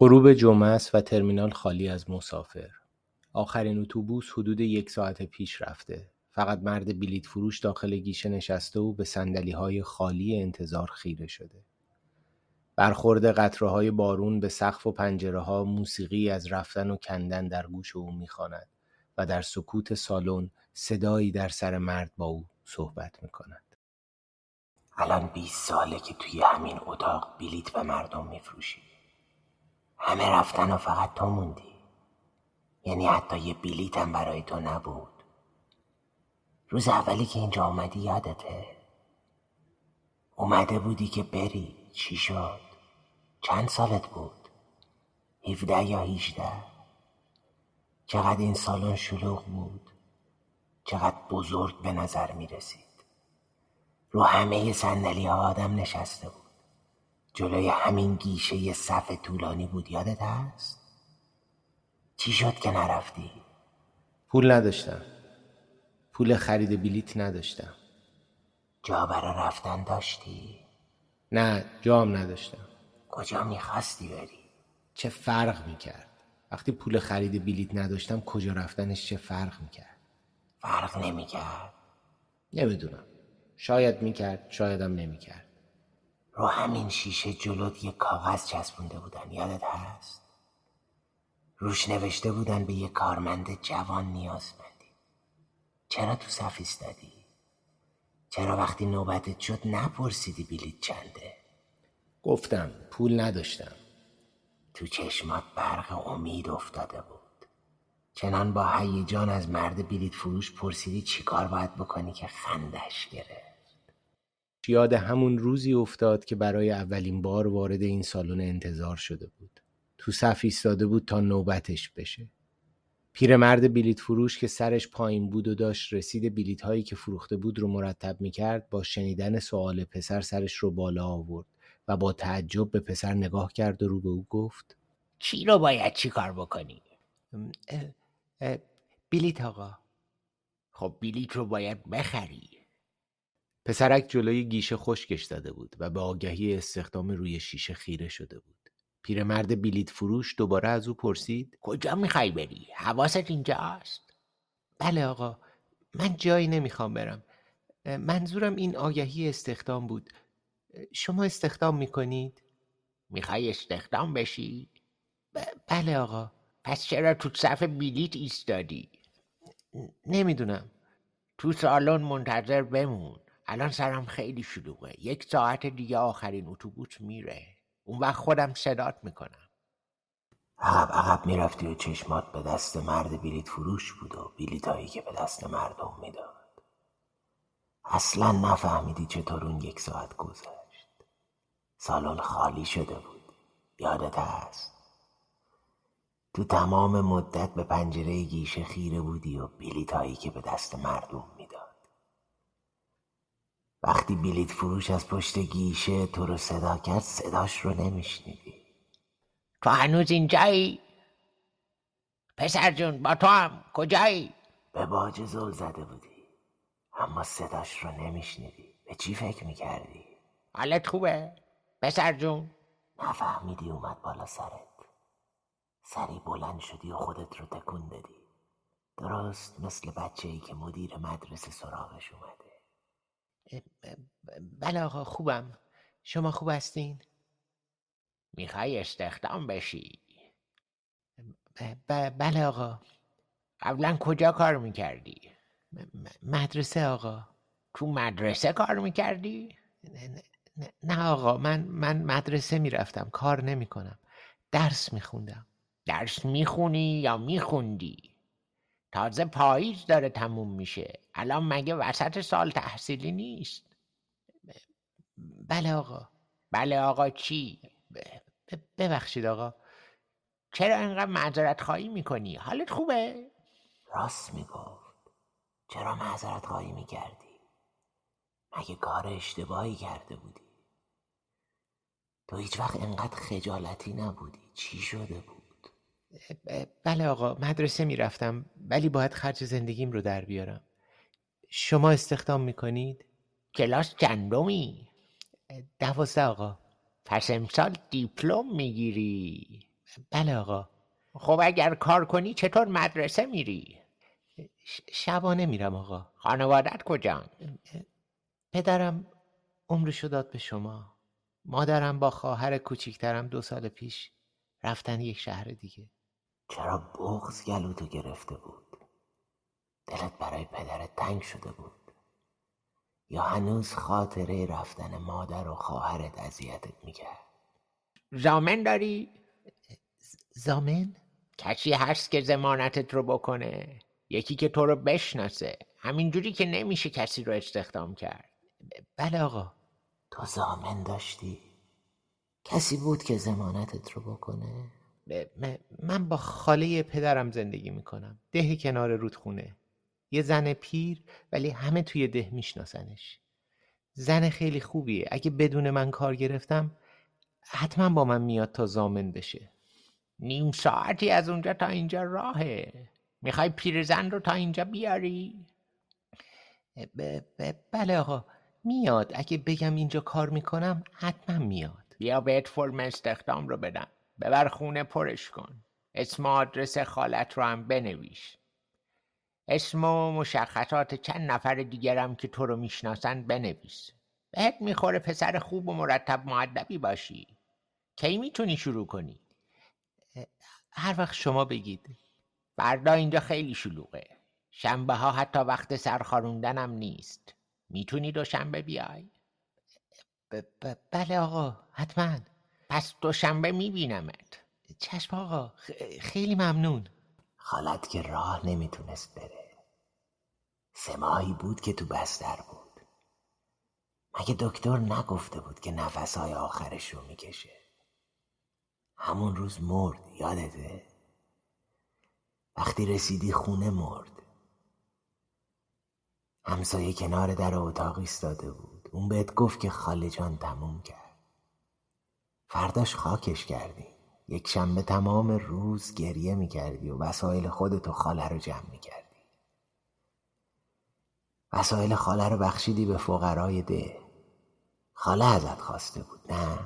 غروب جمعه است و ترمینال خالی از مسافر. آخرین اتوبوس حدود یک ساعت پیش رفته. فقط مرد بلیط فروش داخل گیشه نشسته و به سندلی های خالی انتظار خیره شده. برخورد قطره های بارون به سقف و پنجره ها موسیقی از رفتن و کندن در گوش او می‌خواند و در سکوت سالن صدایی در سر مرد با او صحبت می‌کند. الان 20 ساله که توی همین اتاق بلیت به مردم میفروشی همه رفتن و فقط تو موندی. یعنی حتی یه بلیت هم برای تو نبود. روز اولی که اینجا اومدی یادته؟ اومده بودی که بری. چی شد؟ چند سالت بود؟ هفده یا هیچده چقدر این سالن شلوغ بود؟ چقدر بزرگ به نظر می رسید رو همه سندلی ها آدم نشسته بود. جلوی همین گیشه صف طولانی بود یادت هست؟ چی شد که نرفتی؟ پول نداشتم پول خرید بلیت نداشتم جا برا رفتن داشتی؟ نه جام نداشتم کجا می‌خواستی بری؟ چه فرق می‌کرد وقتی پول خرید بلیت نداشتم کجا رفتنش چه فرق می‌کرد فرق نمی‌کرد نمی‌دونم شاید می‌کرد شایدم نمی‌کرد رو همین شیشه جلوت یه کاغذ چسبونده بودن یادت هست؟ روش نوشته بودن به یه کارمند جوان نیازمندی چرا تو صف ایستادی؟ چرا وقتی نوبتت شد نپرسیدی بلیت چنده؟ گفتم پول نداشتم تو چشمات برق امید افتاده بود چنان با هیجان از مرد بلیت فروش پرسیدی چیکار باید بکنی که خندش گرفت یاد همون روزی افتاد که برای اولین بار وارد این سالن انتظار شده بود. تو صف ایستاده بود تا نوبتش بشه. پیرمرد بلیت فروش که سرش پایین بود و داشت رسید بلیت هایی که فروخته بود رو مرتب می‌کرد با شنیدن سوال پسر سرش رو بالا آورد و با تعجب به پسر نگاه کرد و رو به او گفت چی رو باید چی کار بکنی؟ بلیت آقا. خب بلیت رو باید بخری. پسرک جلوی گیشه خشکش زده بود و به آگهی استخدام روی شیشه خیره شده بود پیرمرد بلیت فروش دوباره از او پرسید کجا می‌خوای بری؟ حواست اینجاست؟ بله آقا من جایی نمی‌خوام برم منظورم این آگهی استخدام بود شما استخدام می‌کنید؟ می‌خوای استخدام بشی؟ بله آقا پس چرا تو صف بلیت ایستادی؟ نمی‌دونم تو سالن منتظر بمون الان سرم خیلی شلوغه. یک ساعت دیگه آخرین اتوبوس میره. اون وقت خودم صدات می‌کنم. عقب عقب می‌رفتی و چشمات به دست مرد بلیت فروش بود و بلیتایی که به دست مردم می‌داد. اصلا نفهمیدی چطور اون یک ساعت گذشت. سالن خالی شده بود. یادت هست؟ تو تمام مدت به پنجره گیشه خیره بودی و بلیتایی که به دست مردم وقتی بلیت فروش از پشت گیشه تو رو صدا کرد صداش رو نمیشنیدی تو هنوز اینجایی؟ پسر جون با تو هم کجایی؟ به باج زل زده بودی اما صداش رو نمیشنیدی به چی فکر می‌کردی؟ حالت خوبه؟ پسر جون نفهمیدی اومد بالا سرت سری بلند شدی و خودت رو تکون دادی درست مثل بچه ای که مدیر مدرسه سراغش اومده بله آقا خوبم شما خوب هستین؟ می‌خوای استخدام بشی؟ بله آقا قبلا کجا کار می‌کردی؟ مدرسه آقا تو مدرسه کار می‌کردی؟ نه آقا من من مدرسه می‌رفتم کار نمی‌کنم درس میخوندم درس می‌خونی یا میخوندی تازه پاییز داره تموم میشه. الان مگه وسط سال تحصیلی نیست؟ بله آقا. بله آقا چی؟ ببخشید آقا. چرا اینقدر معذرت خواهی می‌کنی؟ حالت خوبه؟ راست می‌گفت. چرا معذرت خواهی می‌کردی؟ مگه کار اشتباهی کرده بودی؟ تو هیچ وقت انقدر خجالتی نبودی. چی شده بود؟ بله آقا مدرسه می‌رفتم ولی باید خرج زندگیم رو در بیارم شما استخدام می‌کنید؟ کلاس چندمی؟ دوازده آقا پس امسال دیپلم می‌گیری بله آقا خب اگر کار کنی چطور مدرسه میری؟ شبانه میرم آقا خانوادت کجان؟ پدرم عمرشو داد به شما مادرم با خواهر کوچیکترم دو سال پیش رفتن یک شهر دیگه چرا بغز گلوتو گرفته بود دلت برای پدرت تنگ شده بود یا هنوز خاطره رفتن مادر و خواهرت اذیتت می‌کرد زامن داری؟ زامن؟ کسی هست که زمانتت رو بکنه یکی که تو رو بشناسه همینجوری که نمیشه کسی رو استخدام کرد بله آقا تو زامن داشتی؟ کسی بود که زمانتت رو بکنه؟ من با خاله پدرم زندگی می‌کنم. ده کنار رودخونه. یه زن پیر ولی همه توی ده میشناسنش. زن خیلی خوبیه. اگه بدون من کار گرفتم حتما با من میاد تا زامن بشه. نیم ساعتی از اونجا تا اینجا راهه. می‌خوای پیرزن رو تا اینجا بیاری؟ ب- ب- بله آقا. میاد. اگه بگم اینجا کار می‌کنم حتما میاد. بیا بهت فرم استخدام رو بدم. ببر خونه پرش کن. اسم آدرس خالت رو هم بنویس. اسم و مشخصات چند نفر دیگرم که تو رو می‌شناسن بنویس. بهت می‌خوره پسر خوب و مرتب معدبی باشی. کی می‌تونی شروع کنی؟ هر وقت شما بگید. فردا اینجا خیلی شلوغه. شنبه ها حتی وقت سرخاروندنم نیست. می‌تونی دوشنبه بیای؟ ب- ب- بله آقا حتما. پس دوشنبه میبینمت. چشم آقا خیلی ممنون. خالت که راه نمی‌تونست بره. سه بود که تو بستر بود. مگه دکتر نگفته بود که نفسهای آخرش رو می‌کشه؟ همون روز مرد یادته؟ وقتی رسیدی خونه مرد. همسایه کنار در اتاق ایستاده بود. اون بهت گفت که خاله جان تموم کرد. فرداش خاکش کردی. یک شنبه تمام روز گریه می‌کردی و وسایل خودتو خاله رو جمع می‌کردی. وسایل خاله رو بخشیدی به فقرای ده. خاله ازت خواسته بود نه؟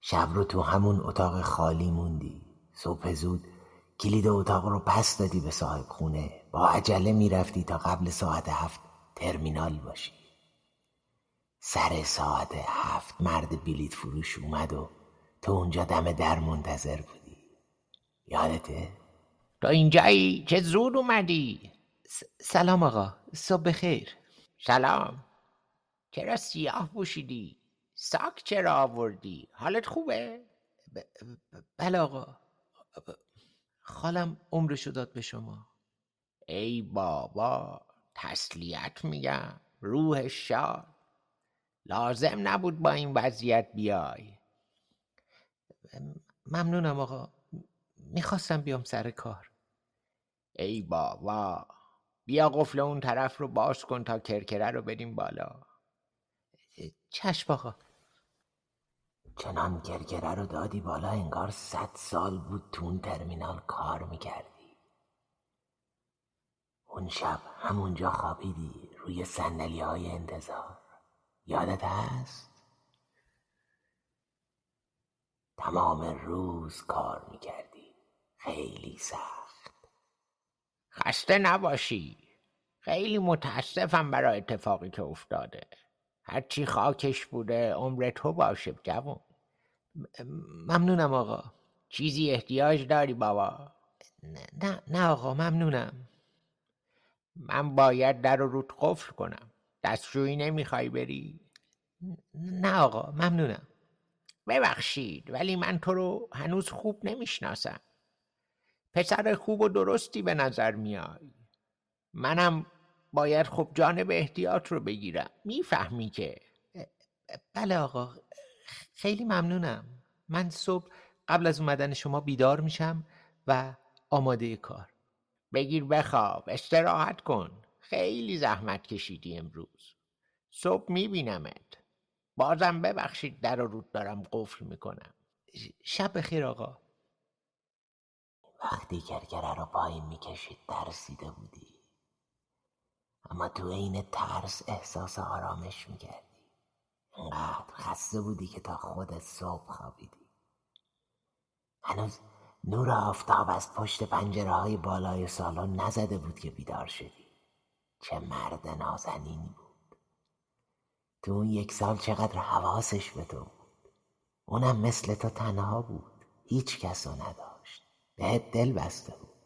شب رو تو همون اتاق خالی موندی. صبح زود کلید اتاق رو پس دادی به صاحب خونه. با عجله می‌رفتی تا قبل ساعت هفت ترمینال باشی. سر ساعت هفت مرد بلیت فروش اومد و تو اونجا دم در منتظر بودی. یادته؟ تو اینجایی چه زود اومدی؟ س- سلام آقا. صبح بخیر. سلام. چرا سیاه پوشیدی؟ ساک چرا آوردی؟ حالت خوبه؟ ب- ب- بله آقا. ب- خالم عمرشو داد به شما. ای بابا تسلیت میگم. روح شاد. لازم نبود با این وضعیت بیای. ممنونم آقا. می‌خواستم بیام سر کار. ای بابا. بیا قفل اون طرف رو باز کن تا کرکره رو بریم بالا. چشم آقا. چنان گرگره رو دادی بالا انگار صد سال بود تو اون ترمینال کار می‌کردی. اون شب همونجا خوابیدی روی سندلی های انتظار. یادت هست؟ تمام روز کار می‌کردی. خیلی سخت. خسته نباشی. خیلی متاسفم برای اتفاقی که افتاده. هرچی خاکش بوده عمر تو باشه جوون. ممنونم آقا. چیزی احتیاج داری بابا؟ نه نه, آقا ممنونم. من باید در رو رود قفل کنم. دستشویی نمی‌خوای بری؟ نه آقا ممنونم. ببخشید ولی من تو رو هنوز خوب نمی‌شناسم. پسر خوب و درستی به نظر میای. منم باید خب جانب احتیاط رو بگیرم. می‌فهمی که؟ بله آقا خیلی ممنونم. من صبح قبل از اومدن شما بیدار میشم و آماده کار. بگیر بخواب استراحت کن. خیلی زحمت کشیدی امروز. صبح میبینمت. بازم ببخشید در رود دارم قفل می‌کنم. شب بخیر آقا. وقتی گرگره رو پایین می‌کشید ترسیده بودی. اما تو عین ترس احساس آرامش می‌کردی. انقدر خسته بودی که تا خودت صبح خوابیدی. هنوز نور آفتاب از پشت پنجره های بالای سالن نزده بود که بیدار شدی. چه مرد نازنینی بود. تو اون یک سال چقدر حواسش به تو بود؟ اونم مثل تو تنها بود. هیچ کس رو نداشت. بهت دل بسته بود.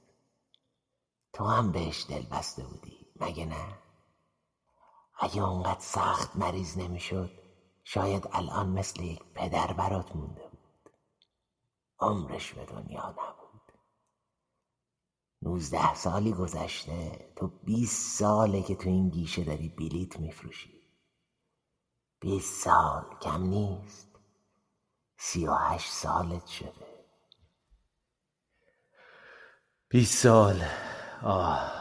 تو هم بهش دل بسته بودی مگه نه؟ اگه اونقدر سخت مریض نمی‌شد شاید الان مثل یک پدر برات مونده بود. عمرش به دنیا نبود. نوزده سالی گذشته. تو بیست ساله که تو این گیشه داری بلیت میفروشی. بیست سال کم نیست. سی و هشت سالت شده. بیست سال. آه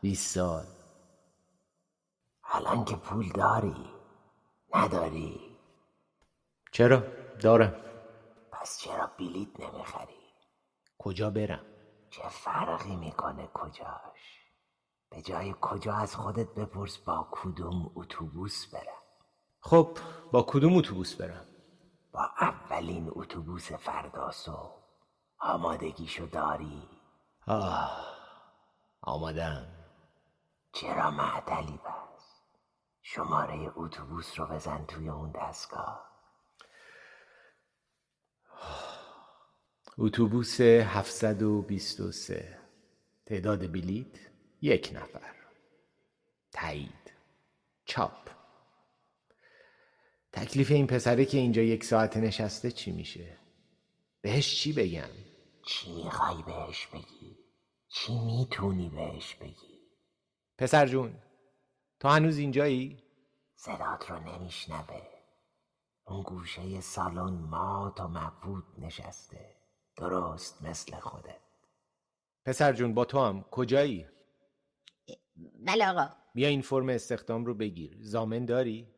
بیست سال. الان که پول داری نداری. چرا؟ دارم. پس چرا بلیت نمی‌خری؟ کجا برم؟ چه فرقی می‌کنه کجاش؟ به جای کجا از خودت بپرس با کدوم اتوبوس برم. خب با کدوم اتوبوس برم؟ با اولین اتوبوس فردا صبح. آمادگیشو داری؟ آه آمادم. چرا معطلی پس شماره اتوبوس رو بزن توی اون دستگاه. اتوبوس 723 تعداد بلیت یک نفر تایید چاپ تکلیف این پسره که اینجا یک ساعت نشسته چی میشه؟ بهش چی بگم؟ چی می‌خوای بهش بگی؟ چی می‌تونی بهش بگی؟ پسر جون تو هنوز اینجایی؟ صدات رو نمیشنوه اون گوشه سالن مات و مبهوت نشسته درست مثل خودت. پسر جون با تو هم. کجایی؟ بله آقا. بیا این فرم استخدام رو بگیر. زامن داری؟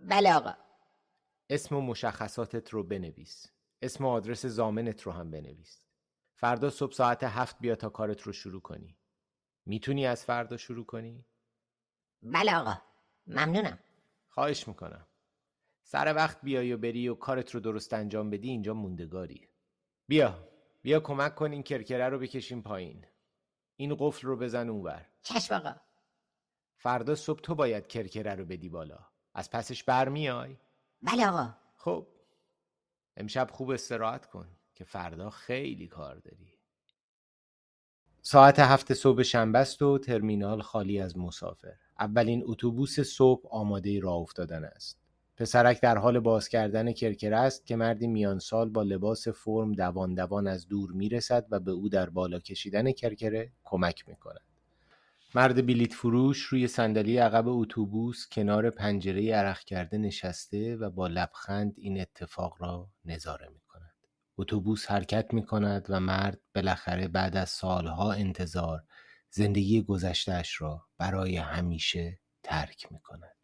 بله آقا. اسم و مشخصاتت رو بنویس. اسم و آدرس زامنت رو هم بنویس. فردا صبح ساعت هفت بیا تا کارت رو شروع کنی. می‌تونی از فردا شروع کنی؟ بله آقا. ممنونم. خواهش می‌کنم. سر وقت بیای و بری و کارت رو درست انجام بدی اینجا موندگاری بیا بیا کمک کن این کرکره رو بکشیم پایین. این قفل رو بزن اونور. چشم آقا. فردا صبح تو باید کرکره رو بدی بالا. از پسش برمیای. بله آقا. خب امشب خوب استراحت کن که فردا خیلی کار داری. ساعت هفت صبح شنبه است و ترمینال خالی از مسافر. اولین اتوبوس صبح آماده راه افتادن است. پسرک در حال باز کردن کرکره است که مردی میان سال با لباس فرم دوان دوان از دور می‌رسد و به او در بالا کشیدن کرکره کمک می‌کند مرد بلیت فروش روی صندلی عقب اتوبوس کنار پنجره عرق کرده نشسته و با لبخند این اتفاق را نظاره می کند. اتوبوس حرکت می کند و مرد بالاخره بعد از سالها انتظار زندگی گذشتهش را برای همیشه ترک می کند.